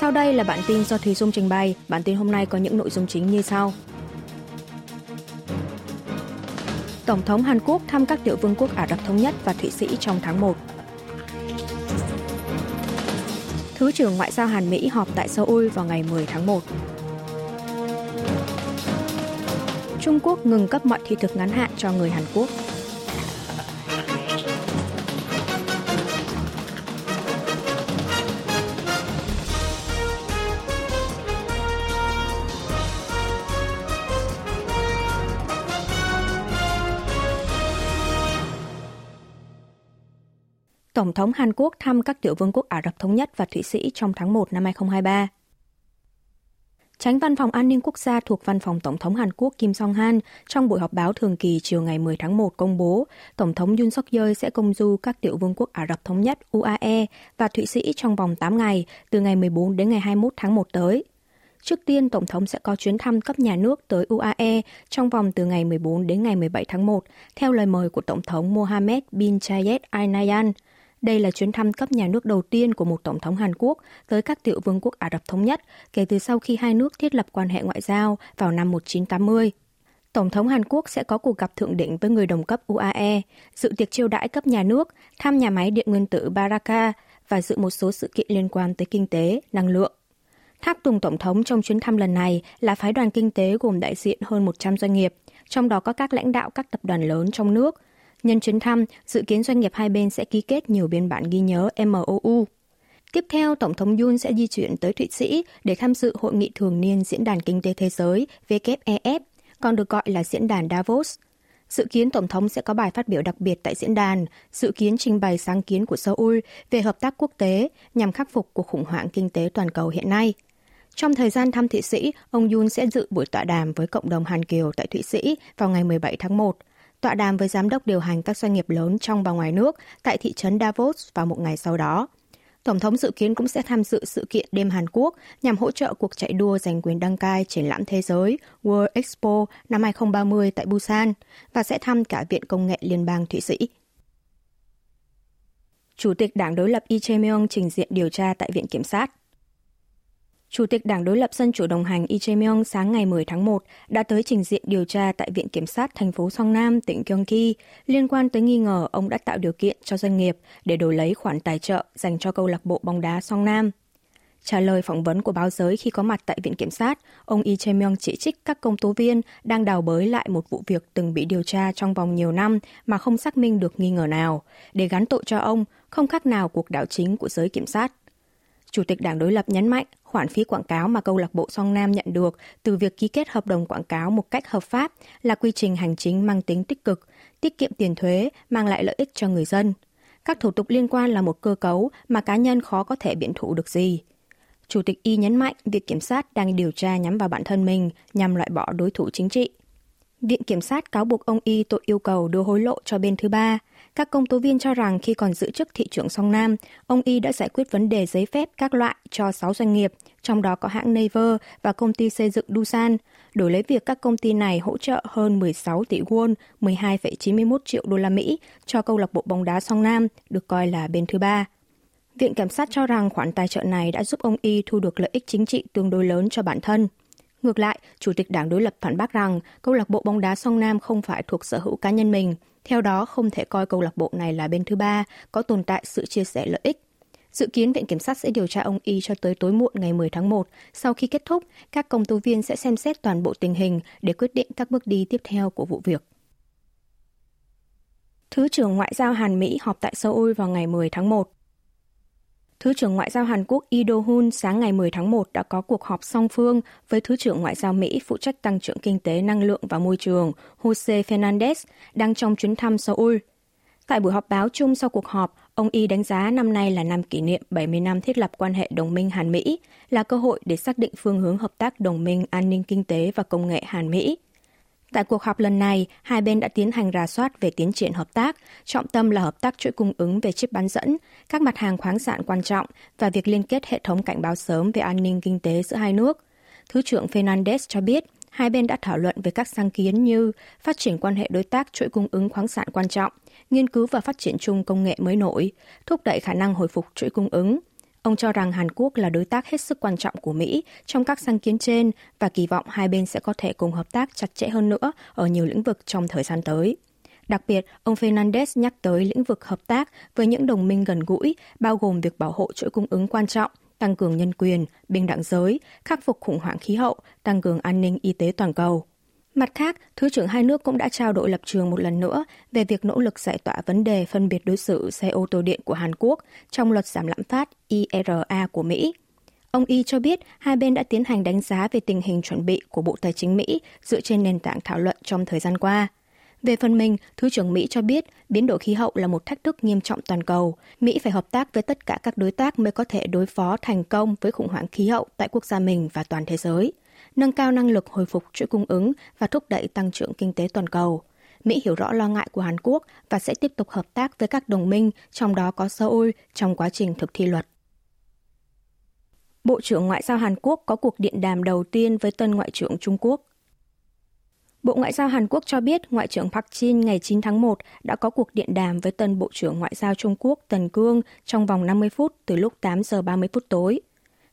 Sau đây là bản tin do Thùy Dung trình bày. Bản tin hôm nay có những nội dung chính như sau. Tổng thống Hàn Quốc thăm các tiểu vương quốc Ả Rập Thống Nhất và Thụy Sĩ trong tháng 1. Thứ trưởng Ngoại giao Hàn Mỹ họp tại Seoul vào ngày 10 tháng 1. Trung Quốc ngừng cấp mọi thị thực ngắn hạn cho người Hàn Quốc. Tổng thống Hàn Quốc thăm các tiểu vương quốc Ả Rập Thống Nhất và Thụy Sĩ trong tháng 1 năm 2023. Tránh Văn phòng An ninh Quốc gia thuộc Văn phòng Tổng thống Hàn Quốc Kim Song-han trong buổi họp báo thường kỳ chiều ngày 10 tháng 1 công bố, Tổng thống Yoon suk yeol sẽ công du các tiểu vương quốc Ả Rập Thống Nhất UAE và Thụy Sĩ trong vòng 8 ngày, từ ngày 14 đến ngày 21 tháng 1 tới. Trước tiên, Tổng thống sẽ có chuyến thăm cấp nhà nước tới UAE trong vòng từ ngày 14 đến ngày 17 tháng 1, theo lời mời của Tổng thống Mohammed bin Zayed Al Nahyan – đây là chuyến thăm cấp nhà nước đầu tiên của một tổng thống Hàn Quốc tới các tiểu vương quốc Ả Rập Thống Nhất kể từ sau khi hai nước thiết lập quan hệ ngoại giao vào năm 1980. Tổng thống Hàn Quốc sẽ có cuộc gặp thượng đỉnh với người đồng cấp UAE, dự tiệc chiêu đãi cấp nhà nước, thăm nhà máy điện nguyên tử Baraka và dự một số sự kiện liên quan tới kinh tế, năng lượng. Tháp tùng Tổng thống trong chuyến thăm lần này là phái đoàn kinh tế gồm đại diện hơn 100 doanh nghiệp, trong đó có các lãnh đạo các tập đoàn lớn trong nước, Nhân chuyến thăm, dự kiến doanh nghiệp hai bên sẽ ký kết nhiều biên bản ghi nhớ MOU. Tiếp theo, Tổng thống Yoon sẽ di chuyển tới Thụy Sĩ để tham dự hội nghị thường niên Diễn đàn Kinh tế Thế giới WEF, còn được gọi là Diễn đàn Davos. Dự kiến Tổng thống sẽ có bài phát biểu đặc biệt tại diễn đàn, dự kiến trình bày sáng kiến của Seoul về hợp tác quốc tế nhằm khắc phục cuộc khủng hoảng kinh tế toàn cầu hiện nay. Trong thời gian thăm Thụy Sĩ, ông Yoon sẽ dự buổi tọa đàm với cộng đồng Hàn Kiều tại Thụy Sĩ vào ngày 17 tháng 1 tọa đàm với giám đốc điều hành các doanh nghiệp lớn trong và ngoài nước tại thị trấn Davos vào một ngày sau đó. Tổng thống dự kiến cũng sẽ tham dự sự kiện đêm Hàn Quốc nhằm hỗ trợ cuộc chạy đua giành quyền đăng cai triển lãm thế giới World Expo năm 2030 tại Busan và sẽ thăm cả Viện Công nghệ Liên bang Thụy Sĩ. Chủ tịch đảng đối lập Lee Jae-myung trình diện điều tra tại Viện Kiểm sát. Chủ tịch Đảng đối lập Dân chủ đồng hành Lee Jae-myung sáng ngày 10 tháng 1 đã tới trình diện điều tra tại Viện Kiểm sát thành phố Song Nam, tỉnh Gyeonggi liên quan tới nghi ngờ ông đã tạo điều kiện cho doanh nghiệp để đổi lấy khoản tài trợ dành cho câu lạc bộ bóng đá Song Nam. Trả lời phỏng vấn của báo giới khi có mặt tại Viện Kiểm sát, ông Lee Jae-myung chỉ trích các công tố viên đang đào bới lại một vụ việc từng bị điều tra trong vòng nhiều năm mà không xác minh được nghi ngờ nào, để gắn tội cho ông, không khác nào cuộc đảo chính của giới kiểm sát. Chủ tịch Đảng đối lập nhấn mạnh khoản phí quảng cáo mà câu lạc bộ Song Nam nhận được từ việc ký kết hợp đồng quảng cáo một cách hợp pháp là quy trình hành chính mang tính tích cực, tiết kiệm tiền thuế, mang lại lợi ích cho người dân. Các thủ tục liên quan là một cơ cấu mà cá nhân khó có thể biện thủ được gì. Chủ tịch Y nhấn mạnh việc kiểm sát đang điều tra nhắm vào bản thân mình nhằm loại bỏ đối thủ chính trị. Viện Kiểm sát cáo buộc ông Y tội yêu cầu đưa hối lộ cho bên thứ ba, các công tố viên cho rằng khi còn giữ chức thị trưởng Song Nam, ông Y đã giải quyết vấn đề giấy phép các loại cho 6 doanh nghiệp, trong đó có hãng Naver và công ty xây dựng Dusan, đổi lấy việc các công ty này hỗ trợ hơn 16 tỷ won, 12,91 triệu đô la Mỹ cho câu lạc bộ bóng đá Song Nam, được coi là bên thứ ba. Viện Kiểm sát cho rằng khoản tài trợ này đã giúp ông Y thu được lợi ích chính trị tương đối lớn cho bản thân. Ngược lại, Chủ tịch Đảng đối lập phản bác rằng câu lạc bộ bóng đá Song Nam không phải thuộc sở hữu cá nhân mình, theo đó, không thể coi câu lạc bộ này là bên thứ ba, có tồn tại sự chia sẻ lợi ích. Dự kiến Viện Kiểm sát sẽ điều tra ông Y cho tới tối muộn ngày 10 tháng 1. Sau khi kết thúc, các công tố viên sẽ xem xét toàn bộ tình hình để quyết định các bước đi tiếp theo của vụ việc. Thứ trưởng Ngoại giao Hàn Mỹ họp tại Seoul vào ngày 10 tháng 1. Thứ trưởng Ngoại giao Hàn Quốc Lee Do-hun sáng ngày 10 tháng 1 đã có cuộc họp song phương với Thứ trưởng Ngoại giao Mỹ phụ trách tăng trưởng kinh tế, năng lượng và môi trường Jose Fernandez đang trong chuyến thăm Seoul. Tại buổi họp báo chung sau cuộc họp, ông Y đánh giá năm nay là năm kỷ niệm 70 năm thiết lập quan hệ đồng minh Hàn-Mỹ, là cơ hội để xác định phương hướng hợp tác đồng minh an ninh kinh tế và công nghệ Hàn-Mỹ – Tại cuộc họp lần này, hai bên đã tiến hành rà soát về tiến triển hợp tác, trọng tâm là hợp tác chuỗi cung ứng về chip bán dẫn, các mặt hàng khoáng sản quan trọng và việc liên kết hệ thống cảnh báo sớm về an ninh kinh tế giữa hai nước. Thứ trưởng Fernandez cho biết, hai bên đã thảo luận về các sáng kiến như phát triển quan hệ đối tác chuỗi cung ứng khoáng sản quan trọng, nghiên cứu và phát triển chung công nghệ mới nổi, thúc đẩy khả năng hồi phục chuỗi cung ứng, Ông cho rằng Hàn Quốc là đối tác hết sức quan trọng của Mỹ trong các sáng kiến trên và kỳ vọng hai bên sẽ có thể cùng hợp tác chặt chẽ hơn nữa ở nhiều lĩnh vực trong thời gian tới. Đặc biệt, ông Fernandez nhắc tới lĩnh vực hợp tác với những đồng minh gần gũi, bao gồm việc bảo hộ chuỗi cung ứng quan trọng, tăng cường nhân quyền, bình đẳng giới, khắc phục khủng hoảng khí hậu, tăng cường an ninh y tế toàn cầu. Mặt khác, Thứ trưởng hai nước cũng đã trao đổi lập trường một lần nữa về việc nỗ lực giải tỏa vấn đề phân biệt đối xử xe ô tô điện của Hàn Quốc trong luật giảm lạm phát IRA của Mỹ. Ông Y cho biết hai bên đã tiến hành đánh giá về tình hình chuẩn bị của Bộ Tài chính Mỹ dựa trên nền tảng thảo luận trong thời gian qua. Về phần mình, Thứ trưởng Mỹ cho biết biến đổi khí hậu là một thách thức nghiêm trọng toàn cầu. Mỹ phải hợp tác với tất cả các đối tác mới có thể đối phó thành công với khủng hoảng khí hậu tại quốc gia mình và toàn thế giới nâng cao năng lực hồi phục chuỗi cung ứng và thúc đẩy tăng trưởng kinh tế toàn cầu. Mỹ hiểu rõ lo ngại của Hàn Quốc và sẽ tiếp tục hợp tác với các đồng minh, trong đó có Seoul, trong quá trình thực thi luật. Bộ trưởng Ngoại giao Hàn Quốc có cuộc điện đàm đầu tiên với tân Ngoại trưởng Trung Quốc. Bộ Ngoại giao Hàn Quốc cho biết Ngoại trưởng Park Jin ngày 9 tháng 1 đã có cuộc điện đàm với tân Bộ trưởng Ngoại giao Trung Quốc Tần Cương trong vòng 50 phút từ lúc 8 giờ 30 phút tối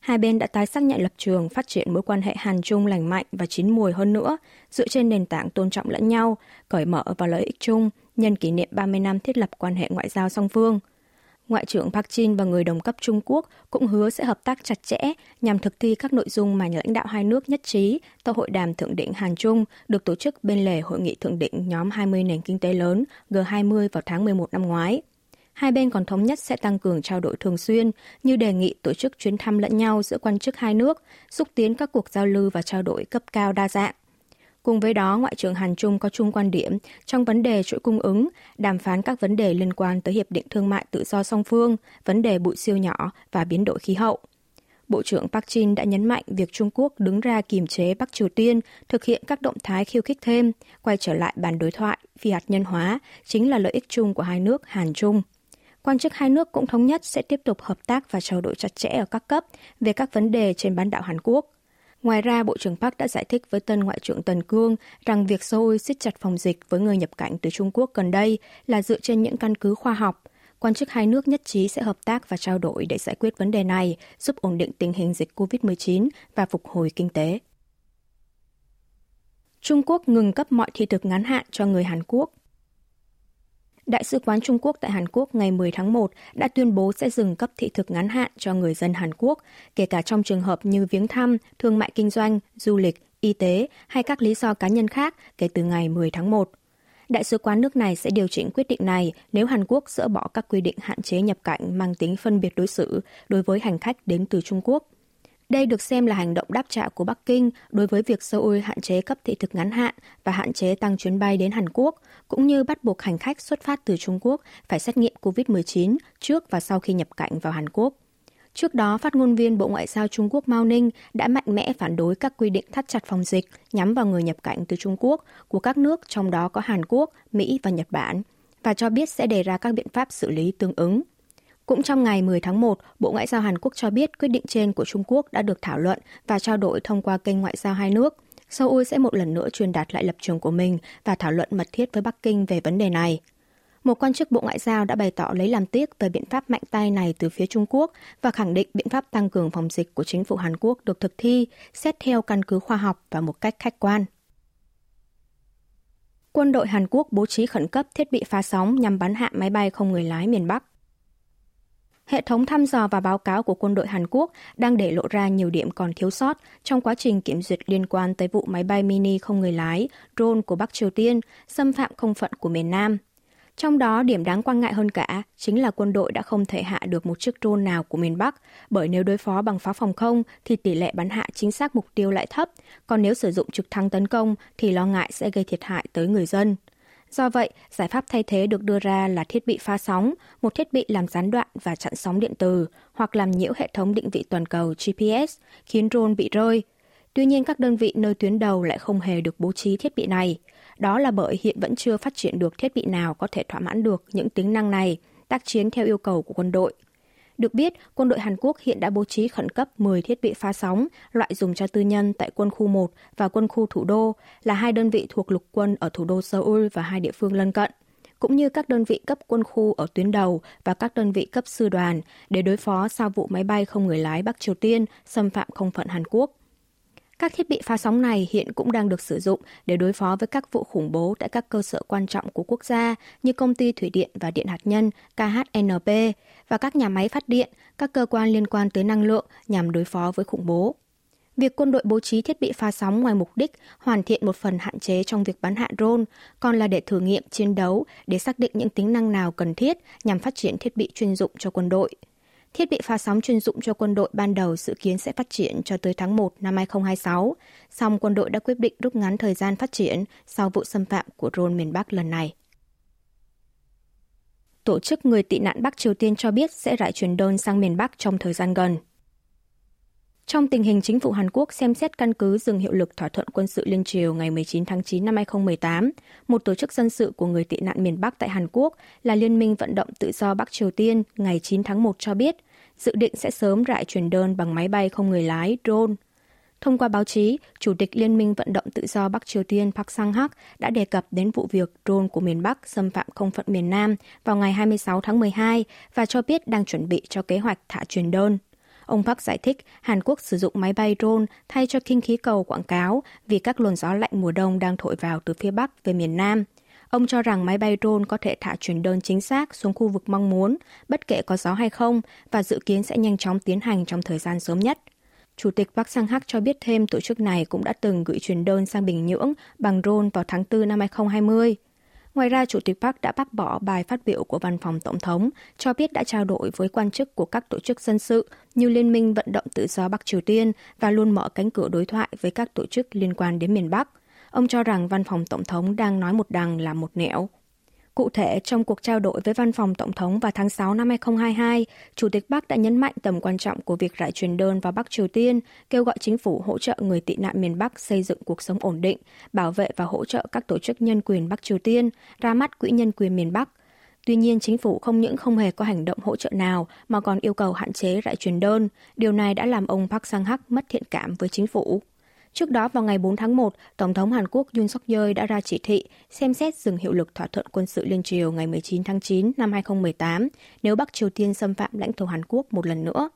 hai bên đã tái xác nhận lập trường phát triển mối quan hệ Hàn Trung lành mạnh và chín mùi hơn nữa, dựa trên nền tảng tôn trọng lẫn nhau, cởi mở và lợi ích chung, nhân kỷ niệm 30 năm thiết lập quan hệ ngoại giao song phương. Ngoại trưởng Park Jin và người đồng cấp Trung Quốc cũng hứa sẽ hợp tác chặt chẽ nhằm thực thi các nội dung mà nhà lãnh đạo hai nước nhất trí tại hội đàm thượng đỉnh Hàn Trung được tổ chức bên lề hội nghị thượng đỉnh nhóm 20 nền kinh tế lớn G20 vào tháng 11 năm ngoái hai bên còn thống nhất sẽ tăng cường trao đổi thường xuyên như đề nghị tổ chức chuyến thăm lẫn nhau giữa quan chức hai nước, xúc tiến các cuộc giao lưu và trao đổi cấp cao đa dạng. Cùng với đó, Ngoại trưởng Hàn Trung có chung quan điểm trong vấn đề chuỗi cung ứng, đàm phán các vấn đề liên quan tới Hiệp định Thương mại Tự do song phương, vấn đề bụi siêu nhỏ và biến đổi khí hậu. Bộ trưởng Park Jin đã nhấn mạnh việc Trung Quốc đứng ra kiềm chế Bắc Triều Tiên thực hiện các động thái khiêu khích thêm, quay trở lại bàn đối thoại phi hạt nhân hóa chính là lợi ích chung của hai nước Hàn Trung quan chức hai nước cũng thống nhất sẽ tiếp tục hợp tác và trao đổi chặt chẽ ở các cấp về các vấn đề trên bán đảo Hàn Quốc. Ngoài ra, Bộ trưởng Park đã giải thích với tân Ngoại trưởng Tần Cương rằng việc Seoul siết chặt phòng dịch với người nhập cảnh từ Trung Quốc gần đây là dựa trên những căn cứ khoa học. Quan chức hai nước nhất trí sẽ hợp tác và trao đổi để giải quyết vấn đề này, giúp ổn định tình hình dịch COVID-19 và phục hồi kinh tế. Trung Quốc ngừng cấp mọi thị thực ngắn hạn cho người Hàn Quốc Đại sứ quán Trung Quốc tại Hàn Quốc ngày 10 tháng 1 đã tuyên bố sẽ dừng cấp thị thực ngắn hạn cho người dân Hàn Quốc, kể cả trong trường hợp như viếng thăm, thương mại kinh doanh, du lịch, y tế hay các lý do cá nhân khác kể từ ngày 10 tháng 1. Đại sứ quán nước này sẽ điều chỉnh quyết định này nếu Hàn Quốc dỡ bỏ các quy định hạn chế nhập cảnh mang tính phân biệt đối xử đối với hành khách đến từ Trung Quốc. Đây được xem là hành động đáp trả của Bắc Kinh đối với việc Seoul hạn chế cấp thị thực ngắn hạn và hạn chế tăng chuyến bay đến Hàn Quốc, cũng như bắt buộc hành khách xuất phát từ Trung Quốc phải xét nghiệm COVID-19 trước và sau khi nhập cảnh vào Hàn Quốc. Trước đó, phát ngôn viên Bộ Ngoại giao Trung Quốc Mao Ninh đã mạnh mẽ phản đối các quy định thắt chặt phòng dịch nhắm vào người nhập cảnh từ Trung Quốc của các nước trong đó có Hàn Quốc, Mỹ và Nhật Bản và cho biết sẽ đề ra các biện pháp xử lý tương ứng. Cũng trong ngày 10 tháng 1, Bộ Ngoại giao Hàn Quốc cho biết quyết định trên của Trung Quốc đã được thảo luận và trao đổi thông qua kênh ngoại giao hai nước. Seoul sẽ một lần nữa truyền đạt lại lập trường của mình và thảo luận mật thiết với Bắc Kinh về vấn đề này. Một quan chức Bộ Ngoại giao đã bày tỏ lấy làm tiếc về biện pháp mạnh tay này từ phía Trung Quốc và khẳng định biện pháp tăng cường phòng dịch của chính phủ Hàn Quốc được thực thi xét theo căn cứ khoa học và một cách khách quan. Quân đội Hàn Quốc bố trí khẩn cấp thiết bị phá sóng nhằm bắn hạ máy bay không người lái miền Bắc. Hệ thống thăm dò và báo cáo của quân đội Hàn Quốc đang để lộ ra nhiều điểm còn thiếu sót trong quá trình kiểm duyệt liên quan tới vụ máy bay mini không người lái, drone của Bắc Triều Tiên, xâm phạm không phận của miền Nam. Trong đó, điểm đáng quan ngại hơn cả chính là quân đội đã không thể hạ được một chiếc drone nào của miền Bắc, bởi nếu đối phó bằng pháo phòng không thì tỷ lệ bắn hạ chính xác mục tiêu lại thấp, còn nếu sử dụng trực thăng tấn công thì lo ngại sẽ gây thiệt hại tới người dân. Do vậy, giải pháp thay thế được đưa ra là thiết bị pha sóng, một thiết bị làm gián đoạn và chặn sóng điện từ, hoặc làm nhiễu hệ thống định vị toàn cầu GPS, khiến drone bị rơi. Tuy nhiên, các đơn vị nơi tuyến đầu lại không hề được bố trí thiết bị này. Đó là bởi hiện vẫn chưa phát triển được thiết bị nào có thể thỏa mãn được những tính năng này, tác chiến theo yêu cầu của quân đội. Được biết, quân đội Hàn Quốc hiện đã bố trí khẩn cấp 10 thiết bị phá sóng, loại dùng cho tư nhân tại quân khu 1 và quân khu thủ đô, là hai đơn vị thuộc lục quân ở thủ đô Seoul và hai địa phương lân cận. cũng như các đơn vị cấp quân khu ở tuyến đầu và các đơn vị cấp sư đoàn để đối phó sau vụ máy bay không người lái Bắc Triều Tiên xâm phạm không phận Hàn Quốc. Các thiết bị pha sóng này hiện cũng đang được sử dụng để đối phó với các vụ khủng bố tại các cơ sở quan trọng của quốc gia như công ty thủy điện và điện hạt nhân KHNP và các nhà máy phát điện, các cơ quan liên quan tới năng lượng nhằm đối phó với khủng bố. Việc quân đội bố trí thiết bị pha sóng ngoài mục đích hoàn thiện một phần hạn chế trong việc bắn hạ drone, còn là để thử nghiệm chiến đấu để xác định những tính năng nào cần thiết nhằm phát triển thiết bị chuyên dụng cho quân đội. Thiết bị pha sóng chuyên dụng cho quân đội ban đầu dự kiến sẽ phát triển cho tới tháng 1 năm 2026, song quân đội đã quyết định rút ngắn thời gian phát triển sau vụ xâm phạm của drone miền Bắc lần này. Tổ chức Người tị nạn Bắc Triều Tiên cho biết sẽ rải truyền đơn sang miền Bắc trong thời gian gần. Trong tình hình chính phủ Hàn Quốc xem xét căn cứ dừng hiệu lực thỏa thuận quân sự liên triều ngày 19 tháng 9 năm 2018, một tổ chức dân sự của người tị nạn miền Bắc tại Hàn Quốc là Liên minh Vận động Tự do Bắc Triều Tiên ngày 9 tháng 1 cho biết dự định sẽ sớm rải truyền đơn bằng máy bay không người lái drone. Thông qua báo chí, Chủ tịch Liên minh Vận động Tự do Bắc Triều Tiên Park Sang-hak đã đề cập đến vụ việc drone của miền Bắc xâm phạm không phận miền Nam vào ngày 26 tháng 12 và cho biết đang chuẩn bị cho kế hoạch thả truyền đơn. Ông Park giải thích Hàn Quốc sử dụng máy bay drone thay cho kinh khí cầu quảng cáo vì các luồng gió lạnh mùa đông đang thổi vào từ phía Bắc về miền Nam. Ông cho rằng máy bay drone có thể thả truyền đơn chính xác xuống khu vực mong muốn, bất kể có gió hay không, và dự kiến sẽ nhanh chóng tiến hành trong thời gian sớm nhất. Chủ tịch Park Sang-hak cho biết thêm tổ chức này cũng đã từng gửi truyền đơn sang Bình Nhưỡng bằng drone vào tháng 4 năm 2020. Ngoài ra, Chủ tịch Park đã bác bỏ bài phát biểu của văn phòng Tổng thống, cho biết đã trao đổi với quan chức của các tổ chức dân sự như Liên minh Vận động Tự do Bắc Triều Tiên và luôn mở cánh cửa đối thoại với các tổ chức liên quan đến miền Bắc. Ông cho rằng văn phòng Tổng thống đang nói một đằng là một nẻo. Cụ thể, trong cuộc trao đổi với văn phòng Tổng thống vào tháng 6 năm 2022, Chủ tịch Bắc đã nhấn mạnh tầm quan trọng của việc rải truyền đơn vào Bắc Triều Tiên, kêu gọi chính phủ hỗ trợ người tị nạn miền Bắc xây dựng cuộc sống ổn định, bảo vệ và hỗ trợ các tổ chức nhân quyền Bắc Triều Tiên, ra mắt Quỹ nhân quyền miền Bắc. Tuy nhiên, chính phủ không những không hề có hành động hỗ trợ nào mà còn yêu cầu hạn chế rải truyền đơn. Điều này đã làm ông Park Sang-hak mất thiện cảm với chính phủ. Trước đó vào ngày 4 tháng 1, Tổng thống Hàn Quốc Yoon suk yeol đã ra chỉ thị xem xét dừng hiệu lực thỏa thuận quân sự liên triều ngày 19 tháng 9 năm 2018 nếu Bắc Triều Tiên xâm phạm lãnh thổ Hàn Quốc một lần nữa.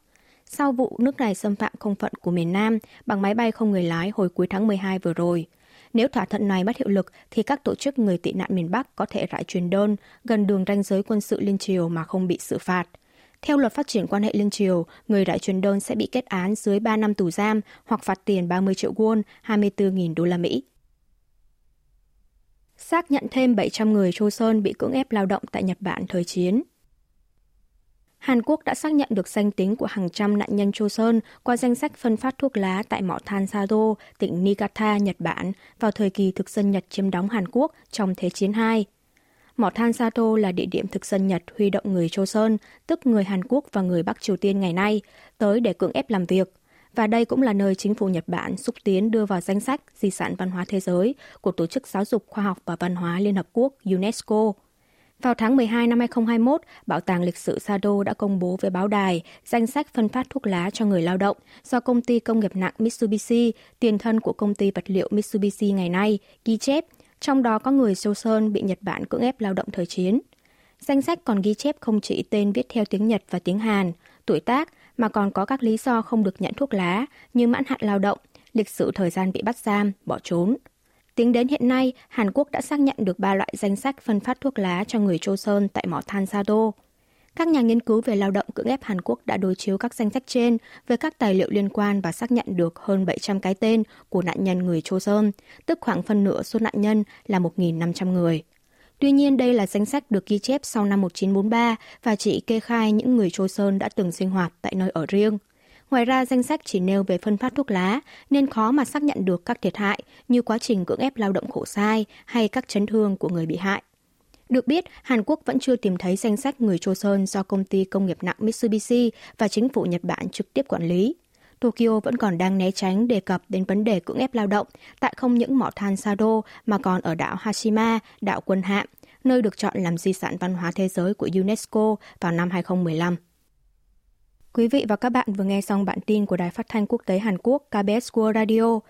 Sau vụ nước này xâm phạm không phận của miền Nam bằng máy bay không người lái hồi cuối tháng 12 vừa rồi. Nếu thỏa thuận này mất hiệu lực thì các tổ chức người tị nạn miền Bắc có thể rải truyền đơn gần đường ranh giới quân sự liên triều mà không bị xử phạt. Theo luật phát triển quan hệ liên triều, người đại truyền đơn sẽ bị kết án dưới 3 năm tù giam hoặc phạt tiền 30 triệu won, 24.000 đô la Mỹ. Xác nhận thêm 700 người châu Sơn bị cưỡng ép lao động tại Nhật Bản thời chiến. Hàn Quốc đã xác nhận được danh tính của hàng trăm nạn nhân châu Sơn qua danh sách phân phát thuốc lá tại mỏ than Sado, tỉnh Niigata, Nhật Bản vào thời kỳ thực dân Nhật chiếm đóng Hàn Quốc trong Thế chiến II. Mỏ than Sato là địa điểm thực dân Nhật huy động người châu Sơn, tức người Hàn Quốc và người Bắc Triều Tiên ngày nay, tới để cưỡng ép làm việc. Và đây cũng là nơi chính phủ Nhật Bản xúc tiến đưa vào danh sách di sản văn hóa thế giới của Tổ chức Giáo dục Khoa học và Văn hóa Liên Hợp Quốc UNESCO. Vào tháng 12 năm 2021, Bảo tàng Lịch sử Sado đã công bố với báo đài danh sách phân phát thuốc lá cho người lao động do công ty công nghiệp nặng Mitsubishi, tiền thân của công ty vật liệu Mitsubishi ngày nay, ghi chép trong đó có người Sâu Sơn bị Nhật Bản cưỡng ép lao động thời chiến. Danh sách còn ghi chép không chỉ tên viết theo tiếng Nhật và tiếng Hàn, tuổi tác, mà còn có các lý do không được nhận thuốc lá như mãn hạn lao động, lịch sử thời gian bị bắt giam, bỏ trốn. Tính đến hiện nay, Hàn Quốc đã xác nhận được ba loại danh sách phân phát thuốc lá cho người Chô Sơn tại mỏ than Sado. Các nhà nghiên cứu về lao động cưỡng ép Hàn Quốc đã đối chiếu các danh sách trên với các tài liệu liên quan và xác nhận được hơn 700 cái tên của nạn nhân người Chô Sơn, tức khoảng phân nửa số nạn nhân là 1.500 người. Tuy nhiên, đây là danh sách được ghi chép sau năm 1943 và chỉ kê khai những người Chô Sơn đã từng sinh hoạt tại nơi ở riêng. Ngoài ra, danh sách chỉ nêu về phân phát thuốc lá, nên khó mà xác nhận được các thiệt hại như quá trình cưỡng ép lao động khổ sai hay các chấn thương của người bị hại. Được biết, Hàn Quốc vẫn chưa tìm thấy danh sách người Chô Sơn do công ty công nghiệp nặng Mitsubishi và chính phủ Nhật Bản trực tiếp quản lý. Tokyo vẫn còn đang né tránh đề cập đến vấn đề cưỡng ép lao động tại không những mỏ than Sado mà còn ở đảo Hashima, đảo Quân Hạm, nơi được chọn làm di sản văn hóa thế giới của UNESCO vào năm 2015. Quý vị và các bạn vừa nghe xong bản tin của Đài Phát thanh Quốc tế Hàn Quốc KBS World Radio.